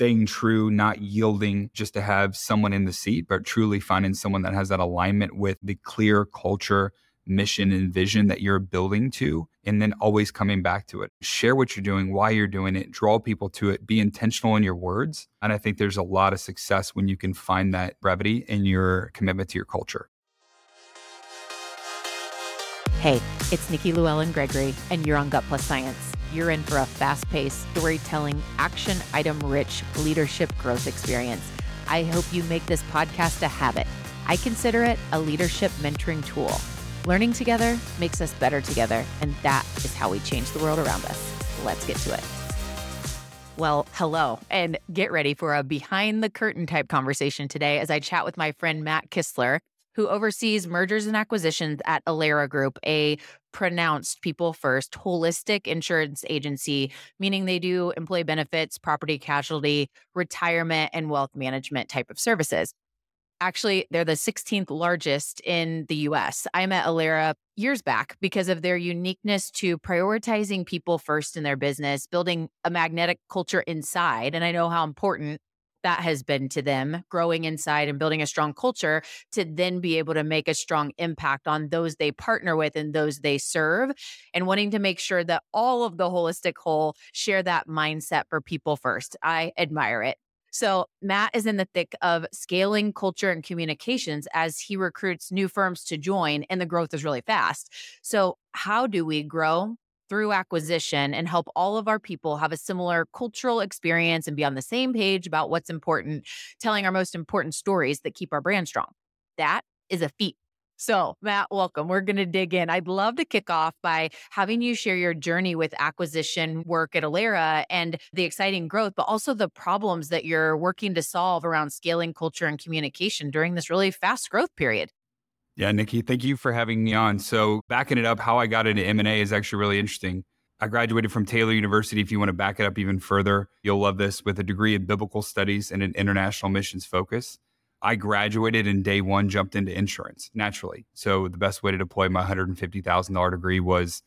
staying true, not yielding just to have someone in the seat, but truly finding someone that has that alignment with the clear culture, mission, and vision that you're building to, and then always coming back to it. Share what you're doing, why you're doing it, draw people to it, be intentional in your words. And I think there's a lot of success when you can find that brevity in your commitment to your culture. Hey, it's Nikki Llewellyn Gregory, and you're on Gut Plus Science. You're in for a fast paced, storytelling, action item rich leadership growth experience. I hope you make this podcast a habit. I consider it a leadership mentoring tool. Learning together makes us better together, and that is how we change the world around us. Let's get to it. Well, hello, and get ready for a behind the curtain type conversation today as I chat with my friend Matt Kistler, who oversees mergers and acquisitions at Alera Group, a pronounced people first holistic insurance agency, meaning they do employee benefits, property casualty, retirement, and wealth management type of services. Actually, they're the 16th largest in the US. I met Alera years back because of their uniqueness to prioritizing people first in their business, building a magnetic culture inside. And I know how important that has been to them, growing inside and building a strong culture to then be able to make a strong impact on those they partner with and those they serve, and wanting to make sure that all of the holistic whole share that mindset for people first. I admire it. So, Matt is in the thick of scaling culture and communications as he recruits new firms to join, and the growth is really fast. So, how do we grow through acquisition and help all of our people have a similar cultural experience and be on the same page about what's important, telling our most important stories that keep our brand strong? That is a feat so, Matt, welcome. We're going to dig in. I'd love to kick off by having you share your journey with acquisition work at Alera and the exciting growth, but also the problems that you're working to solve around scaling culture and communication during this really fast growth period. Yeah, Nikki, thank you for having me on. So, backing it up, how I got into M&A is actually really interesting. I graduated from Taylor University. If you want to back it up even further, you'll love this with a degree in biblical studies and an international missions focus. I graduated and day one jumped into insurance naturally. So the best way to deploy my $150,000 degree was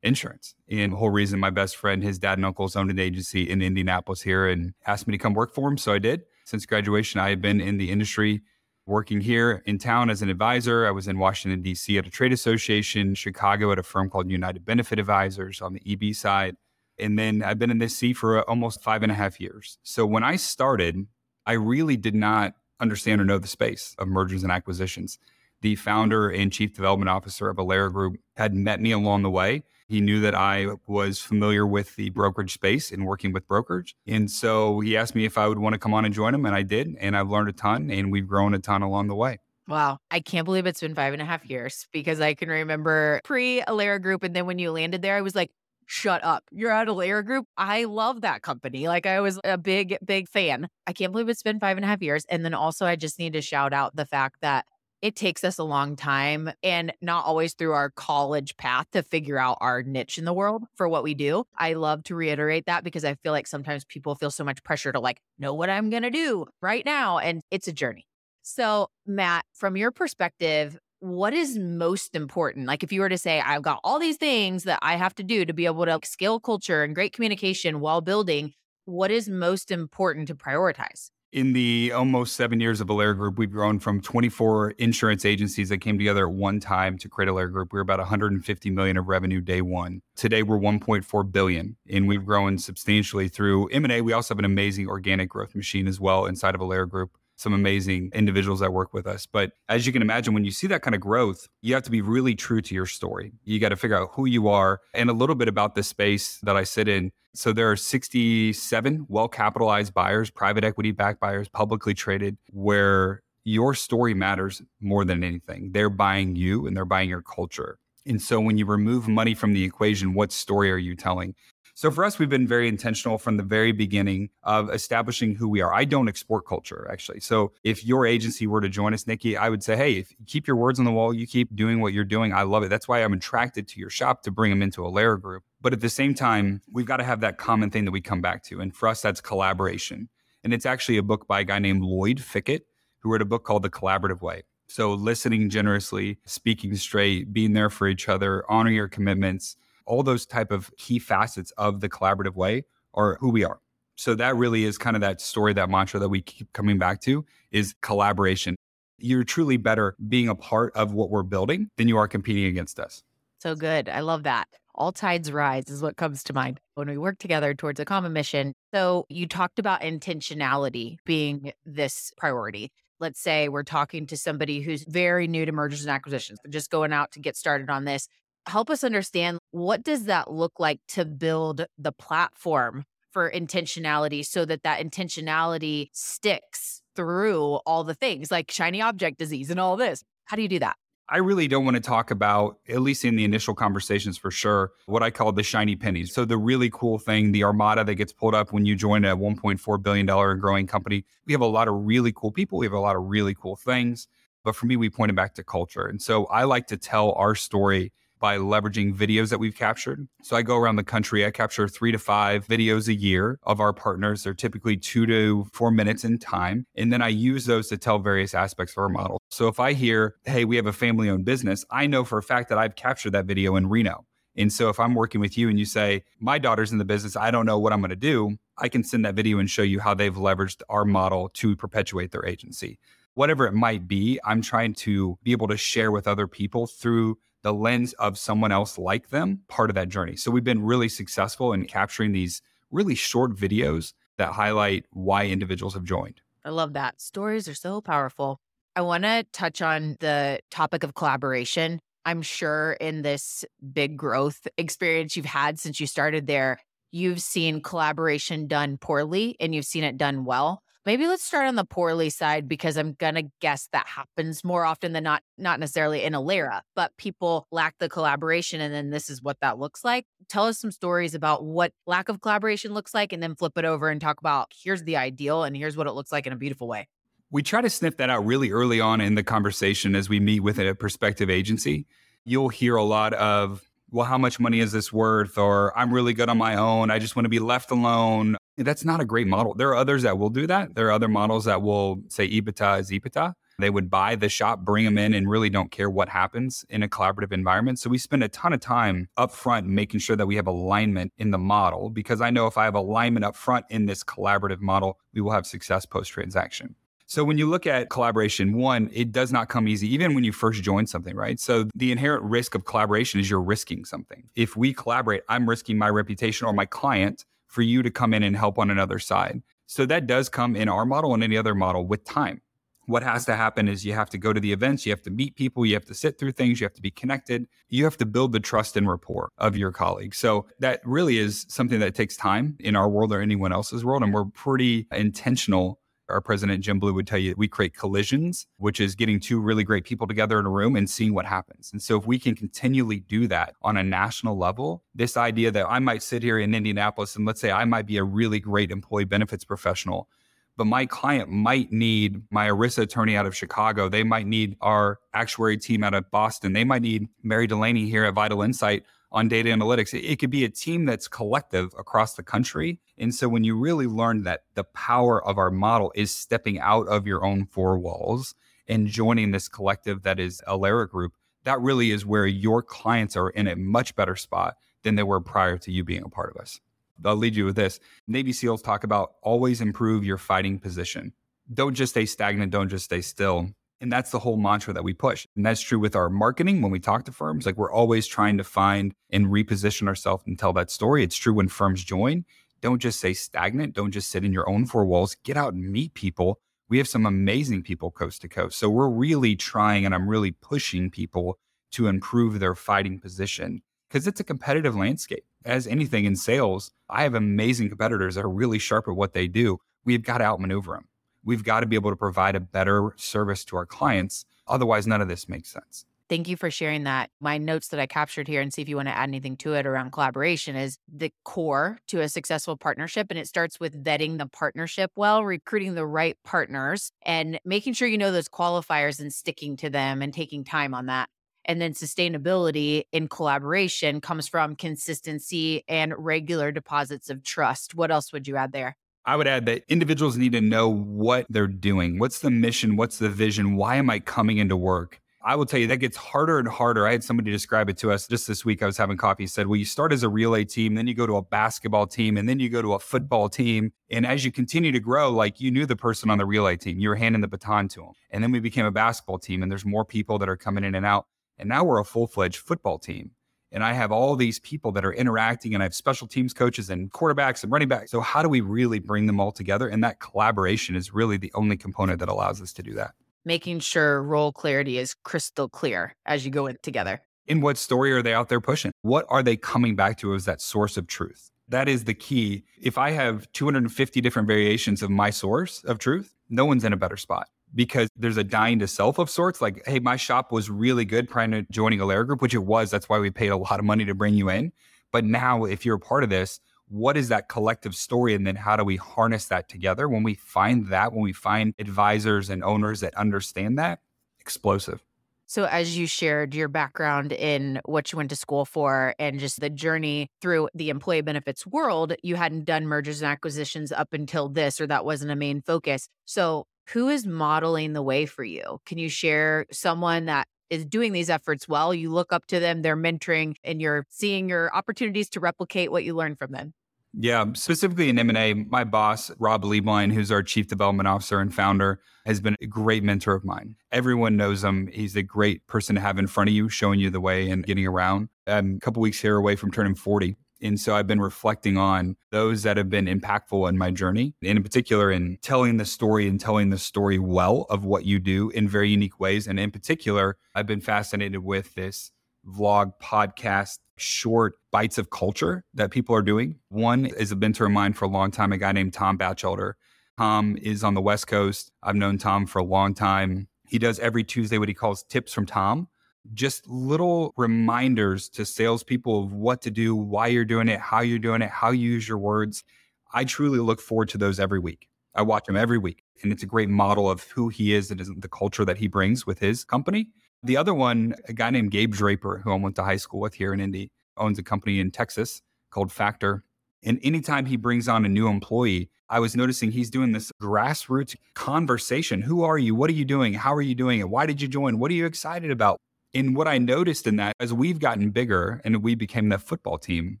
insurance. And the whole reason my best friend, his dad and uncles owned an agency in Indianapolis here and asked me to come work for him. So I did. Since graduation, I have been in the industry working here in town as an advisor. I was in Washington, D.C. at a trade association, Chicago at a firm called United Benefit Advisors on the EB side. And then I've been in this seat for uh, almost five and a half years. So when I started, I really did not understand or know the space of mergers and acquisitions. The founder and chief development officer of Alera Group had met me along the way. He knew that I was familiar with the brokerage space and working with brokers. And so he asked me if I would want to come on and join him. And I did. And I've learned a ton and we've grown a ton along the way. Wow. I can't believe it's been five and a half years because I can remember pre Alera Group. And then when you landed there, I was like, shut up. You're at Alera Group. I love that company. Like I was a big, big fan. I can't believe it's been five and a half years. And then also, I just need to shout out the fact that it takes us a long time and not always through our college path to figure out our niche in the world for what we do. I love to reiterate that because I feel like sometimes people feel so much pressure to like know what I'm going to do right now. And it's a journey. So, Matt, from your perspective, what is most important? Like, if you were to say, I've got all these things that I have to do to be able to scale culture and great communication while building, what is most important to prioritize? In the almost seven years of Alera Group, we've grown from 24 insurance agencies that came together at one time to create Alera Group. We were about 150 million of revenue day one. Today, we're 1.4 billion, and we've grown substantially through M&A. We also have an amazing organic growth machine as well inside of Alera Group some amazing individuals that work with us. But as you can imagine, when you see that kind of growth, you have to be really true to your story. You got to figure out who you are and a little bit about the space that I sit in. So there are 67 well capitalized buyers, private equity backed buyers, publicly traded, where your story matters more than anything. They're buying you and they're buying your culture. And so when you remove money from the equation, what story are you telling? So for us, we've been very intentional from the very beginning of establishing who we are. I don't export culture, actually. So if your agency were to join us, Nikki, I would say, hey, if you keep your words on the wall, you keep doing what you're doing. I love it. That's why I'm attracted to your shop to bring them into Alera Group. But at the same time, we've got to have that common thing that we come back to. And for us, that's collaboration. And it's actually a book by a guy named Lloyd Fickett, who wrote a book called The Collaborative Way. So listening generously, speaking straight, being there for each other, honoring your commitments, all those type of key facets of the collaborative way are who we are. So that really is kind of that story, that mantra that we keep coming back to is collaboration. You're truly better being a part of what we're building than you are competing against us. So good. I love that. All tides rise is what comes to mind when we work together towards a common mission. So you talked about intentionality being this priority. Let's say we're talking to somebody who's very new to mergers and acquisitions, just going out to get started on this. Help us understand what does that look like to build the platform for intentionality so that that intentionality sticks through all the things like shiny object disease and all this. How do you do that? I really don't want to talk about, at least in the initial conversations for sure, what I call the shiny pennies. So, the really cool thing, the armada that gets pulled up when you join a $1.4 billion and growing company, we have a lot of really cool people. We have a lot of really cool things. But for me, we point it back to culture. And so I like to tell our story by leveraging videos that we've captured. So I go around the country, I capture three to five videos a year of our partners. They're typically two to four minutes in time. And then I use those to tell various aspects of our model. So if I hear, hey, we have a family owned business, I know for a fact that I've captured that video in Reno. And so if I'm working with you and you say, my daughter's in the business, I don't know what I'm going to do, I can send that video and show you how they've leveraged our model to perpetuate their agency. Whatever it might be, I'm trying to be able to share with other people through the lens of someone else like them part of that journey. So we've been really successful in capturing these really short videos that highlight why individuals have joined. I love that. Stories are so powerful. I want to touch on the topic of collaboration. I'm sure in this big growth experience you've had since you started there, you've seen collaboration done poorly and you've seen it done well. Maybe let's start on the poorly side because I'm gonna guess that happens more often than not, not necessarily in Alera, but people lack the collaboration and then this is what that looks like. Tell us some stories about what lack of collaboration looks like and then flip it over and talk about here's the ideal and here's what it looks like in a beautiful way. We try to sniff that out really early on in the conversation as we meet with a prospective agency. You'll hear a lot of, well, how much money is this worth? Or I'm really good on my own. I just want to be left alone that's not a great model. There are others that will do that. There are other models that will say EBITDA is EBITDA. They would buy the shop, bring them in, and really don't care what happens in a collaborative environment. So we spend a ton of time upfront making sure that we have alignment in the model because I know if I have alignment upfront in this collaborative model, we will have success post transaction. So when you look at collaboration, one, it does not come easy, even when you first join something, right? So the inherent risk of collaboration is you're risking something. If we collaborate, I'm risking my reputation or my client for you to come in and help on another side. So that does come in our model and any other model with time. What has to happen is you have to go to the events, you have to meet people, you have to sit through things, you have to be connected, you have to build the trust and rapport of your colleagues. So that really is something that takes time in our world or anyone else's world. And we're pretty intentional our president Jim Blue would tell you we create collisions, which is getting two really great people together in a room and seeing what happens. And so if we can continually do that on a national level, this idea that I might sit here in Indianapolis and let's say I might be a really great employee benefits professional, but my client might need my ERISA attorney out of Chicago. They might need our actuary team out of Boston. They might need Mary Delaney here at Vital Insight on data analytics. It, it could be a team that's collective across the country. And so when you really learn that the power of our model is stepping out of your own four walls and joining this collective that is Alera Group, that really is where your clients are in a much better spot than they were prior to you being a part of us. I'll lead you with this. Navy SEALs talk about always improve your fighting position. Don't just stay stagnant, don't just stay still. And that's the whole mantra that we push. And that's true with our marketing when we talk to firms. Like we're always trying to find and reposition ourselves and tell that story. It's true when firms join. Don't just stay stagnant. Don't just sit in your own four walls. Get out and meet people. We have some amazing people coast to coast. So we're really trying and I'm really pushing people to improve their fighting position because it's a competitive landscape. As anything in sales, I have amazing competitors that are really sharp at what they do. We've got to outmaneuver them we've got to be able to provide a better service to our clients. Otherwise, none of this makes sense. Thank you for sharing that. My notes that I captured here and see if you want to add anything to it around collaboration is the core to a successful partnership. And it starts with vetting the partnership well, recruiting the right partners, and making sure you know those qualifiers and sticking to them and taking time on that. And then sustainability in collaboration comes from consistency and regular deposits of trust. What else would you add there? I would add that individuals need to know what they're doing. What's the mission? What's the vision? Why am I coming into work? I will tell you that gets harder and harder. I had somebody describe it to us just this week. I was having coffee. He said, Well, you start as a relay team, then you go to a basketball team, and then you go to a football team. And as you continue to grow, like you knew the person on the relay team, you were handing the baton to them. And then we became a basketball team, and there's more people that are coming in and out. And now we're a full fledged football team. And I have all these people that are interacting, and I have special teams coaches and quarterbacks and running backs. So, how do we really bring them all together? And that collaboration is really the only component that allows us to do that making sure role clarity is crystal clear as you go in together. In what story are they out there pushing? What are they coming back to as that source of truth? That is the key. If I have 250 different variations of my source of truth, no one's in a better spot because there's a dying to self of sorts. Like, hey, my shop was really good prior to joining Alera Group, which it was. That's why we paid a lot of money to bring you in. But now, if you're a part of this, what is that collective story and then how do we harness that together when we find that when we find advisors and owners that understand that explosive so, as you shared your background in what you went to school for and just the journey through the employee benefits world, you hadn't done mergers and acquisitions up until this, or that wasn't a main focus. So, who is modeling the way for you? Can you share someone that is doing these efforts well? You look up to them, they're mentoring, and you're seeing your opportunities to replicate what you learned from them. Yeah, specifically in M&A, my boss, Rob Lieblein, who's our chief development officer and founder, has been a great mentor of mine. Everyone knows him. He's a great person to have in front of you, showing you the way and getting around. I'm a couple weeks here away from turning 40. And so I've been reflecting on those that have been impactful in my journey, and in particular in telling the story and telling the story well of what you do in very unique ways. And in particular, I've been fascinated with this vlog, podcast, short bites of culture that people are doing. One is a mentor of mine for a long time, a guy named Tom Batchelder. Tom is on the West Coast. I've known Tom for a long time. He does every Tuesday what he calls tips from Tom, just little reminders to salespeople of what to do, why you're doing it, how you're doing it, how you use your words. I truly look forward to those every week. I watch him every week, and it's a great model of who he is and the culture that he brings with his company. The other one, a guy named Gabe Draper, who I went to high school with here in Indy, owns a company in Texas called Factor. And anytime he brings on a new employee, I was noticing he's doing this grassroots conversation. Who are you? What are you doing? How are you doing it? Why did you join? What are you excited about? And what I noticed in that, as we've gotten bigger and we became that football team,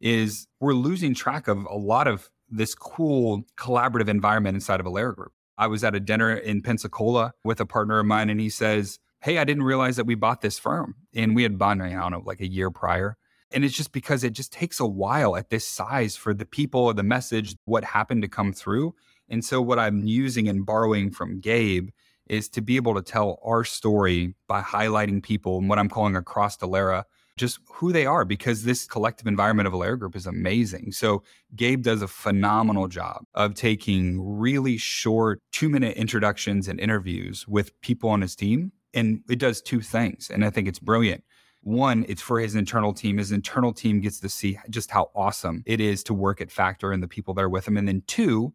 is we're losing track of a lot of this cool collaborative environment inside of Alera Group. I was at a dinner in Pensacola with a partner of mine, and he says, hey, I didn't realize that we bought this firm. And we had bought, I don't know, like a year prior. And it's just because it just takes a while at this size for the people, the message, what happened to come through. And so, what I'm using and borrowing from Gabe is to be able to tell our story by highlighting people and what I'm calling across Alera, just who they are, because this collective environment of Alera Group is amazing. So, Gabe does a phenomenal job of taking really short two minute introductions and interviews with people on his team and it does two things. And I think it's brilliant. One, it's for his internal team. His internal team gets to see just how awesome it is to work at Factor and the people that are with him. And then two,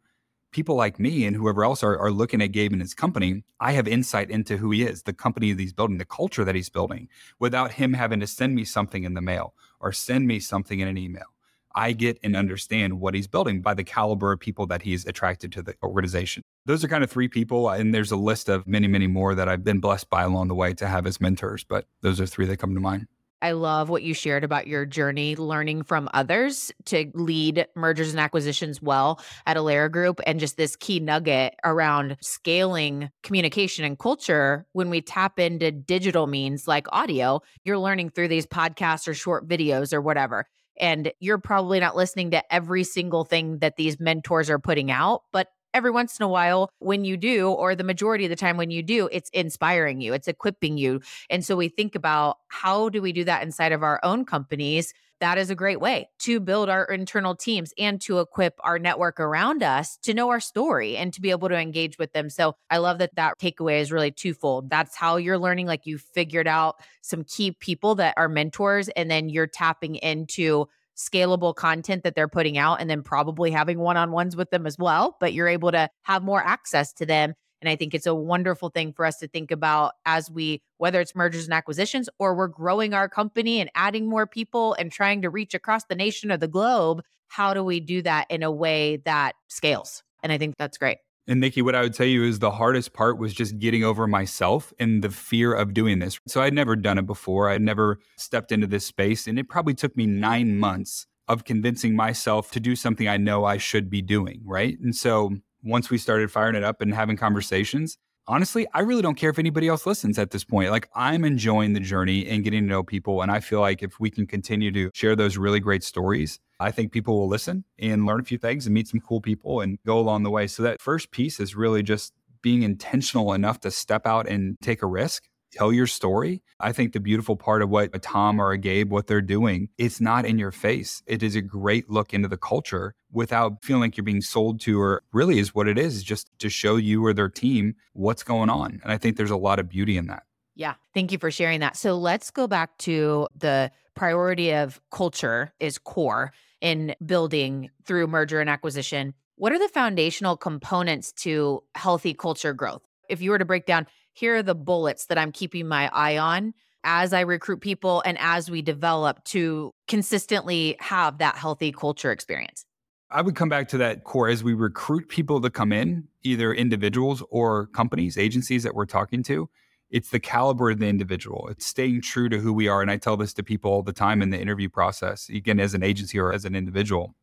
people like me and whoever else are, are looking at Gabe and his company, I have insight into who he is, the company that he's building, the culture that he's building, without him having to send me something in the mail or send me something in an email. I get and understand what he's building by the caliber of people that he's attracted to the organization. Those are kind of three people. Uh, and there's a list of many, many more that I've been blessed by along the way to have as mentors. But those are three that come to mind. I love what you shared about your journey learning from others to lead mergers and acquisitions well at Alera Group and just this key nugget around scaling communication and culture. When we tap into digital means like audio, you're learning through these podcasts or short videos or whatever and you're probably not listening to every single thing that these mentors are putting out, but every once in a while when you do or the majority of the time when you do it's inspiring you it's equipping you and so we think about how do we do that inside of our own companies that is a great way to build our internal teams and to equip our network around us to know our story and to be able to engage with them. So I love that that takeaway is really twofold. That's how you're learning, like you figured out some key people that are mentors, and then you're tapping into scalable content that they're putting out and then probably having one on ones with them as well. But you're able to have more access to them and I think it's a wonderful thing for us to think about as we, whether it's mergers and acquisitions or we're growing our company and adding more people and trying to reach across the nation or the globe. How do we do that in a way that scales? And I think that's great. And Nikki, what I would tell you is the hardest part was just getting over myself and the fear of doing this. So I'd never done it before. I'd never stepped into this space. And it probably took me nine months of convincing myself to do something I know I should be doing. Right. And so once we started firing it up and having conversations, honestly, I really don't care if anybody else listens at this point. Like I'm enjoying the journey and getting to know people. And I feel like if we can continue to share those really great stories, I think people will listen and learn a few things and meet some cool people and go along the way. So that first piece is really just being intentional enough to step out and take a risk tell your story. I think the beautiful part of what a Tom or a Gabe, what they're doing, it's not in your face. It is a great look into the culture without feeling like you're being sold to, or really is what it is, just to show you or their team what's going on. And I think there's a lot of beauty in that. Yeah. Thank you for sharing that. So let's go back to the priority of culture is core in building through merger and acquisition. What are the foundational components to healthy culture growth? If you were to break down here are the bullets that I'm keeping my eye on as I recruit people and as we develop to consistently have that healthy culture experience? I would come back to that core as we recruit people to come in, either individuals or companies, agencies that we're talking to. It's the caliber of the individual. It's staying true to who we are. And I tell this to people all the time in the interview process, again, as an agency or as an individual.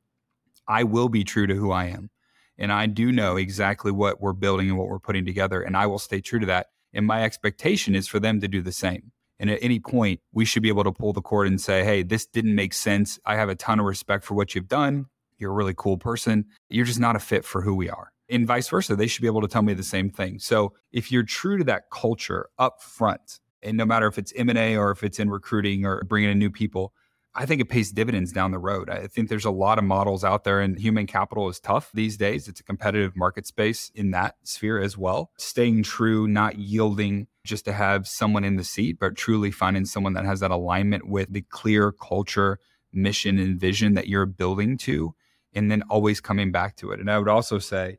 I will be true to who I am. And I do know exactly what we're building and what we're putting together. And I will stay true to that. And my expectation is for them to do the same. And at any point, we should be able to pull the cord and say, hey, this didn't make sense. I have a ton of respect for what you've done. You're a really cool person. You're just not a fit for who we are. And vice versa, they should be able to tell me the same thing. So if you're true to that culture up front, and no matter if it's M&A or if it's in recruiting or bringing in new people, I think it pays dividends down the road. I think there's a lot of models out there, and human capital is tough these days. It's a competitive market space in that sphere as well. Staying true, not yielding just to have someone in the seat, but truly finding someone that has that alignment with the clear culture, mission, and vision that you're building to, and then always coming back to it. And I would also say,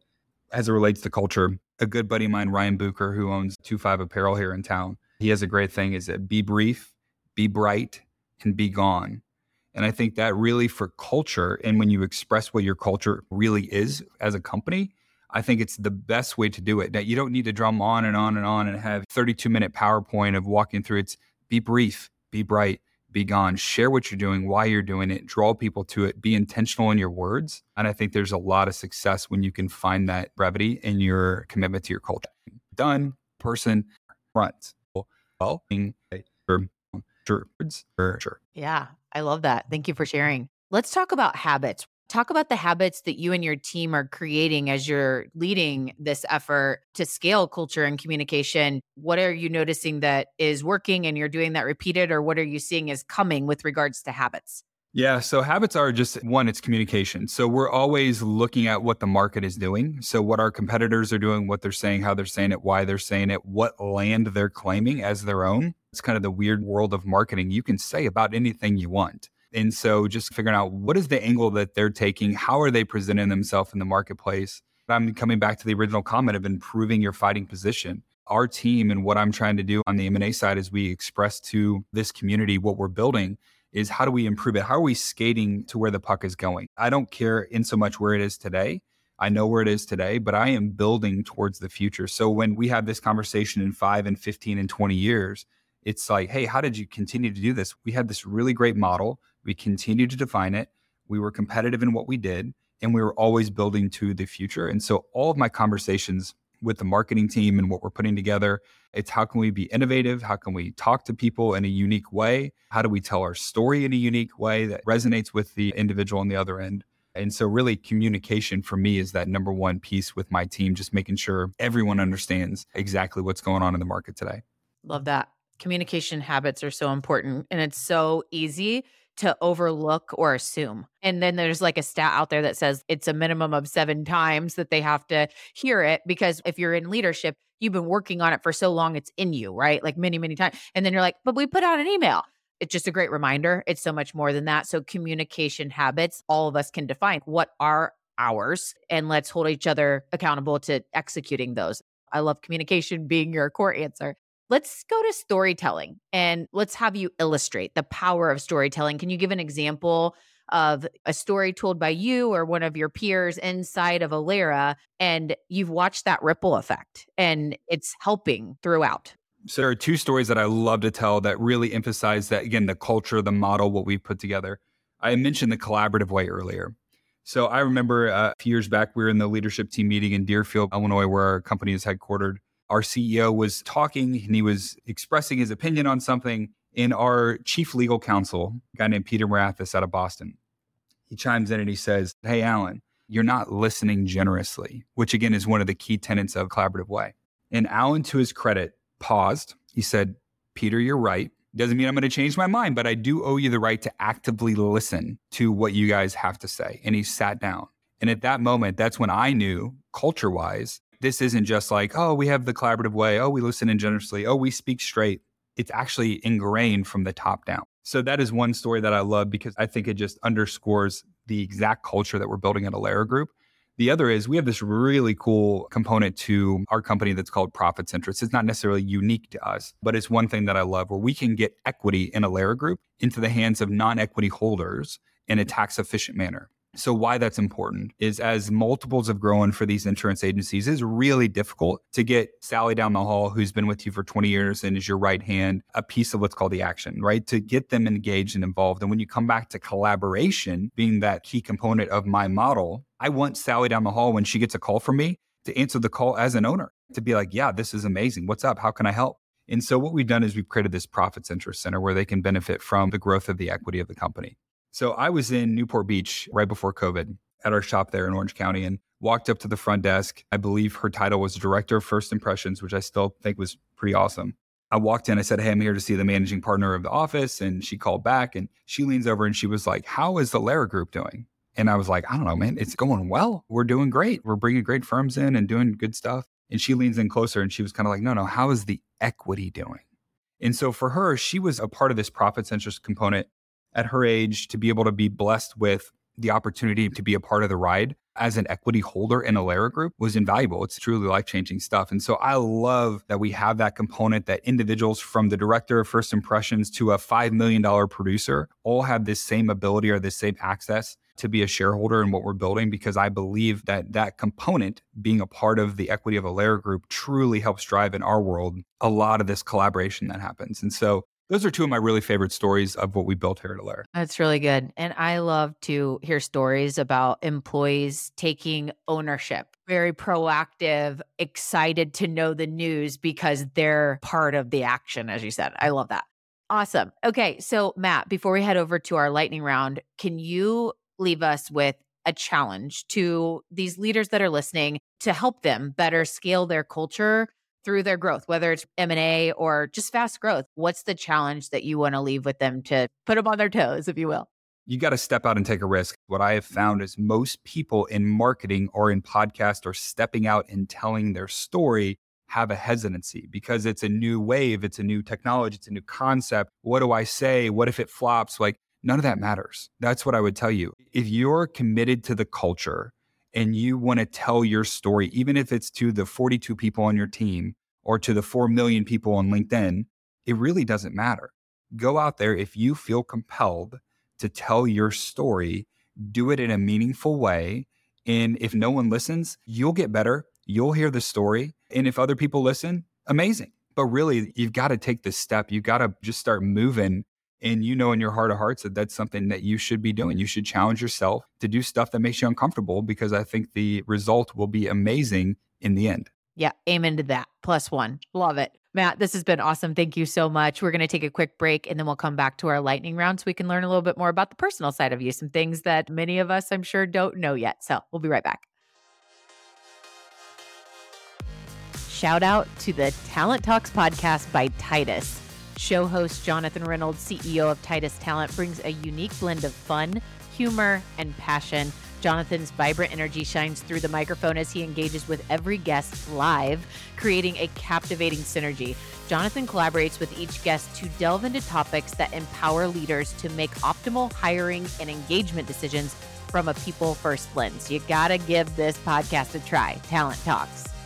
as it relates to culture, a good buddy of mine, Ryan Bucher, who owns Two Five Apparel here in town, he has a great thing is that be brief, be bright, and be gone and I think that really for culture and when you express what your culture really is as a company, I think it's the best way to do it. That you don't need to drum on and on and on and have 32 minute PowerPoint of walking through. It's be brief, be bright, be gone. Share what you're doing, why you're doing it, draw people to it, be intentional in your words. And I think there's a lot of success when you can find that brevity in your commitment to your culture. Done, person, front. Well, sure, sure. Yeah. I love that. Thank you for sharing. Let's talk about habits. Talk about the habits that you and your team are creating as you're leading this effort to scale culture and communication. What are you noticing that is working and you're doing that repeated, or what are you seeing is coming with regards to habits? Yeah. So habits are just one, it's communication. So we're always looking at what the market is doing. So what our competitors are doing, what they're saying, how they're saying it, why they're saying it, what land they're claiming as their own. It's kind of the weird world of marketing. You can say about anything you want. And so just figuring out what is the angle that they're taking, how are they presenting themselves in the marketplace. I'm coming back to the original comment of improving your fighting position. Our team and what I'm trying to do on the M&A side is we express to this community what we're building is how do we improve it? How are we skating to where the puck is going? I don't care in so much where it is today. I know where it is today, but I am building towards the future. So when we have this conversation in five and 15 and 20 years, it's like, hey, how did you continue to do this? We had this really great model. We continued to define it. We were competitive in what we did, and we were always building to the future. And so all of my conversations with the marketing team and what we're putting together. It's how can we be innovative? How can we talk to people in a unique way? How do we tell our story in a unique way that resonates with the individual on the other end? And so, really, communication for me is that number one piece with my team, just making sure everyone understands exactly what's going on in the market today. Love that. Communication habits are so important. And it's so easy to overlook or assume. And then there's like a stat out there that says it's a minimum of seven times that they have to hear it because if you're in leadership, you've been working on it for so long, it's in you, right? Like many, many times. And then you're like, but we put out an email. It's just a great reminder. It's so much more than that. So, communication habits, all of us can define what are ours, and let's hold each other accountable to executing those. I love communication being your core answer. Let's go to storytelling and let's have you illustrate the power of storytelling. Can you give an example of a story told by you or one of your peers inside of Alera, and you've watched that ripple effect and it's helping throughout. So there are two stories that I love to tell that really emphasize that again, the culture, the model, what we put together. I mentioned the collaborative way earlier. So I remember uh, a few years back, we were in the leadership team meeting in Deerfield, Illinois, where our company is headquartered. Our CEO was talking and he was expressing his opinion on something. And our chief legal counsel, a guy named Peter Marathis out of Boston, he chimes in and he says, Hey, Alan, you're not listening generously, which again is one of the key tenets of collaborative way. And Alan, to his credit, paused. He said, Peter, you're right. Doesn't mean I'm going to change my mind, but I do owe you the right to actively listen to what you guys have to say. And he sat down. And at that moment, that's when I knew, culture wise, this isn't just like, oh, we have the collaborative way. Oh, we listen in generously. Oh, we speak straight. It's actually ingrained from the top down. So that is one story that I love because I think it just underscores the exact culture that we're building at Alera Group the other is we have this really cool component to our company that's called profit centric. It's not necessarily unique to us, but it's one thing that I love where we can get equity in Alera Group into the hands of non equity holders in a tax efficient manner. So why that's important is as multiples have grown for these insurance agencies, it's really difficult to get Sally down the hall who's been with you for 20 years and is your right hand a piece of what's called the action, right? To get them engaged and involved. And when you come back to collaboration being that key component of my model, I want Sally down the hall when she gets a call from me to answer the call as an owner, to be like, yeah, this is amazing. What's up? How can I help? And so what we've done is we've created this profits interest center where they can benefit from the growth of the equity of the company. So I was in Newport Beach right before COVID at our shop there in Orange County and walked up to the front desk. I believe her title was Director of First Impressions, which I still think was pretty awesome. I walked in, I said, Hey, I'm here to see the managing partner of the office. And she called back and she leans over and she was like, How is the Alera Group doing? And I was like, I don't know, man, it's going well. We're doing great. We're bringing great firms in and doing good stuff. And she leans in closer and she was kind of like, No, no, how is the equity doing? And so for her, she was a part of this profit centric component at her age to be able to be blessed with the opportunity to be a part of the ride as an equity holder in Alera Group was invaluable. It's truly life changing stuff. And so I love that we have that component that individuals from the director of first impressions to a $5 million producer all have this same ability or this same access to be a shareholder in what we're building because I believe that that component being a part of the equity of Alera Group truly helps drive in our world a lot of this collaboration that happens. And so those are two of my really favorite stories of what we built here at Alera. That's really good. And I love to hear stories about employees taking ownership, very proactive, excited to know the news because they're part of the action, as you said. I love that. Awesome. Okay. So, Matt, before we head over to our lightning round, can you leave us with a challenge to these leaders that are listening to help them better scale their culture through their growth, whether it's M&A or just fast growth. What's the challenge that you want to leave with them to put them on their toes, if you will? You got to step out and take a risk. What I have found is most people in marketing or in podcast or stepping out and telling their story have a hesitancy because it's a new wave, it's a new technology, it's a new concept. What do I say? What if it flops? Like none of that matters. That's what I would tell you. If you're committed to the culture and you want to tell your story, even if it's to the 42 people on your team or to the 4 million people on LinkedIn, it really doesn't matter. Go out there if you feel compelled to tell your story, do it in a meaningful way. And if no one listens, you'll get better. You'll hear the story. And if other people listen, amazing. But really, you've got to take this step. You've got to just start moving and you know in your heart of hearts that that's something that you should be doing. You should challenge yourself to do stuff that makes you uncomfortable because I think the result will be amazing in the end. Yeah, amen to that. Plus one. Love it. Matt, this has been awesome. Thank you so much. We're going to take a quick break and then we'll come back to our lightning round so we can learn a little bit more about the personal side of you, some things that many of us, I'm sure, don't know yet. So we'll be right back. Shout out to the Talent Talks podcast by Titus. Show host Jonathan Reynolds, CEO of Titus Talent, brings a unique blend of fun, humor, and passion. Jonathan's vibrant energy shines through the microphone as he engages with every guest live, creating a captivating synergy. Jonathan collaborates with each guest to delve into topics that empower leaders to make optimal hiring and engagement decisions from a people first lens. You got to give this podcast a try. Talent Talks.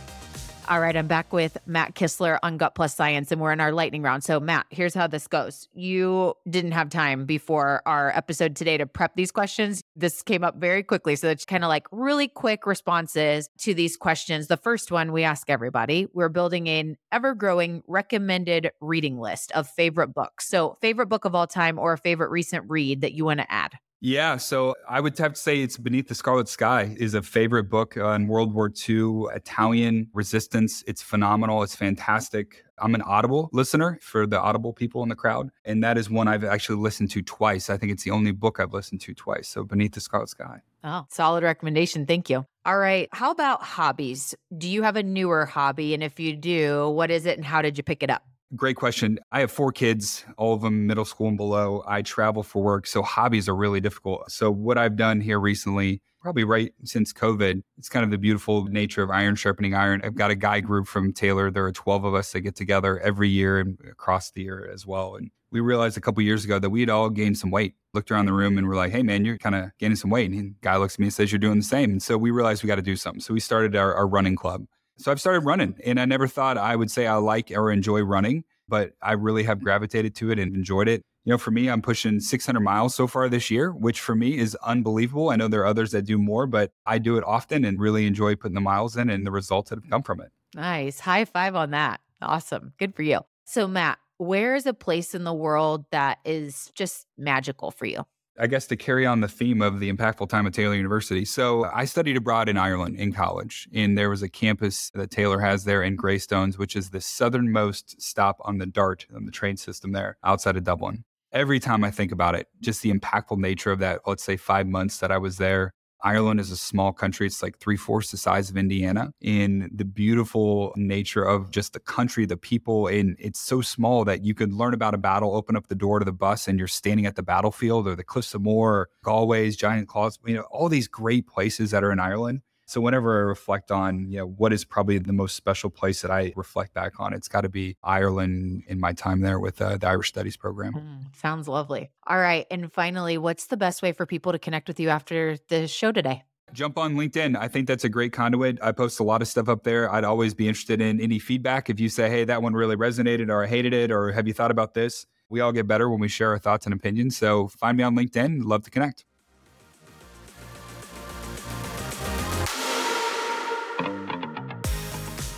All right, I'm back with Matt Kistler on Gut Plus Science, and we're in our lightning round. So, Matt, here's how this goes. You didn't have time before our episode today to prep these questions. This came up very quickly. So, it's kind of like really quick responses to these questions. The first one we ask everybody we're building an ever growing recommended reading list of favorite books. So, favorite book of all time or a favorite recent read that you want to add? Yeah, so I would have to say it's Beneath the Scarlet Sky is a favorite book on World War II Italian resistance. It's phenomenal. It's fantastic. I'm an Audible listener for the Audible people in the crowd, and that is one I've actually listened to twice. I think it's the only book I've listened to twice. So Beneath the Scarlet Sky. Oh, solid recommendation. Thank you. All right. How about hobbies? Do you have a newer hobby? And if you do, what is it and how did you pick it up? Great question. I have four kids, all of them middle school and below. I travel for work, so hobbies are really difficult. So, what I've done here recently, probably right since COVID, it's kind of the beautiful nature of iron sharpening iron. I've got a guy group from Taylor. There are 12 of us that get together every year and across the year as well. And we realized a couple years ago that we had all gained some weight. Looked around the room and we're like, hey, man, you're kind of gaining some weight. And the guy looks at me and says, you're doing the same. And so we realized we got to do something. So we started our, our running club. So I've started running and I never thought I would say I like or enjoy running, but I really have mm-hmm. gravitated to it and enjoyed it. You know, for me, I'm pushing 600 miles so far this year, which for me is unbelievable. I know there are others that do more, but I do it often and really enjoy putting the miles in and the results that have come from it. Nice. High five on that. Awesome. Good for you. So, Matt, where is a place in the world that is just magical for you? I guess to carry on the theme of the impactful time at Taylor University. So I studied abroad in Ireland in college, and there was a campus that Taylor has there in Greystones, which is the southernmost stop on the DART, on the train system there outside of Dublin. Every time I think about it, just the impactful nature of that, let's say five months that I was there, Ireland is a small country. It's like three fourths the size of Indiana. In the beautiful nature of just the country, the people, and it's so small that you could learn about a battle, open up the door to the bus, and you're standing at the battlefield or the Cliffs of Moher, Galway, Giant's Causeway, you know, all these great places that are in Ireland. So whenever I reflect on, you know, what is probably the most special place that I reflect back on, it's got to be Ireland in my time there with uh, the Irish Studies program. Mm, sounds lovely. All right. And finally, what's the best way for people to connect with you after the show today? Jump on LinkedIn. I think that's a great conduit. I post a lot of stuff up there. I'd always be interested in any feedback. If you say, hey, that one really resonated or I hated it or have you thought about this? We all get better when we share our thoughts and opinions. So find me on LinkedIn. Love to connect.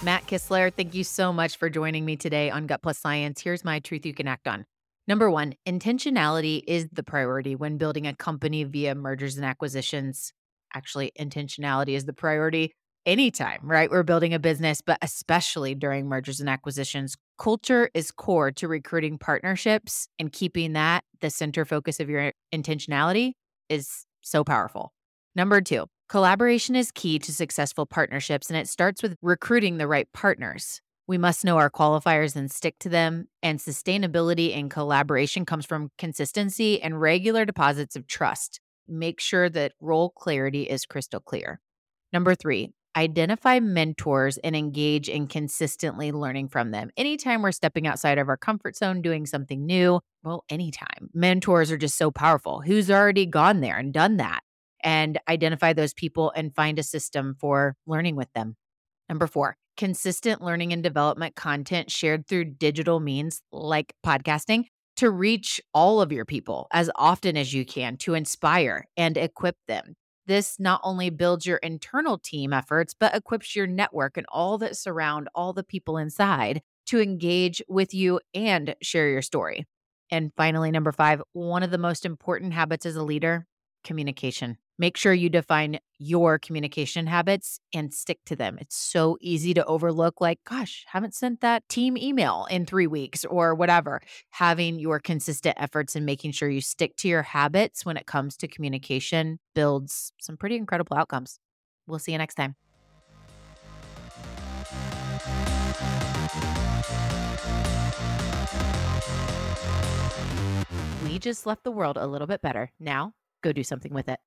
Matt Kistler, thank you so much for joining me today on Gut Plus Science. Here's my truth you can act on. Number one, intentionality is the priority when building a company via mergers and acquisitions. Actually, intentionality is the priority anytime, right? We're building a business, but especially during mergers and acquisitions. Culture is core to recruiting partnerships, and keeping that the center focus of your intentionality is so powerful. Number two, Collaboration is key to successful partnerships, and it starts with recruiting the right partners. We must know our qualifiers and stick to them. And sustainability and collaboration comes from consistency and regular deposits of trust. Make sure that role clarity is crystal clear. Number three, identify mentors and engage in consistently learning from them. Anytime we're stepping outside of our comfort zone, doing something new, well, anytime. Mentors are just so powerful. Who's already gone there and done that? And identify those people and find a system for learning with them. Number four, consistent learning and development content shared through digital means like podcasting to reach all of your people as often as you can to inspire and equip them. This not only builds your internal team efforts, but equips your network and all that surround all the people inside to engage with you and share your story. And finally, number five, one of the most important habits as a leader communication. Make sure you define your communication habits and stick to them. It's so easy to overlook, like, gosh, haven't sent that team email in three weeks or whatever. Having your consistent efforts and making sure you stick to your habits when it comes to communication builds some pretty incredible outcomes. We'll see you next time. We just left the world a little bit better. Now, go do something with it.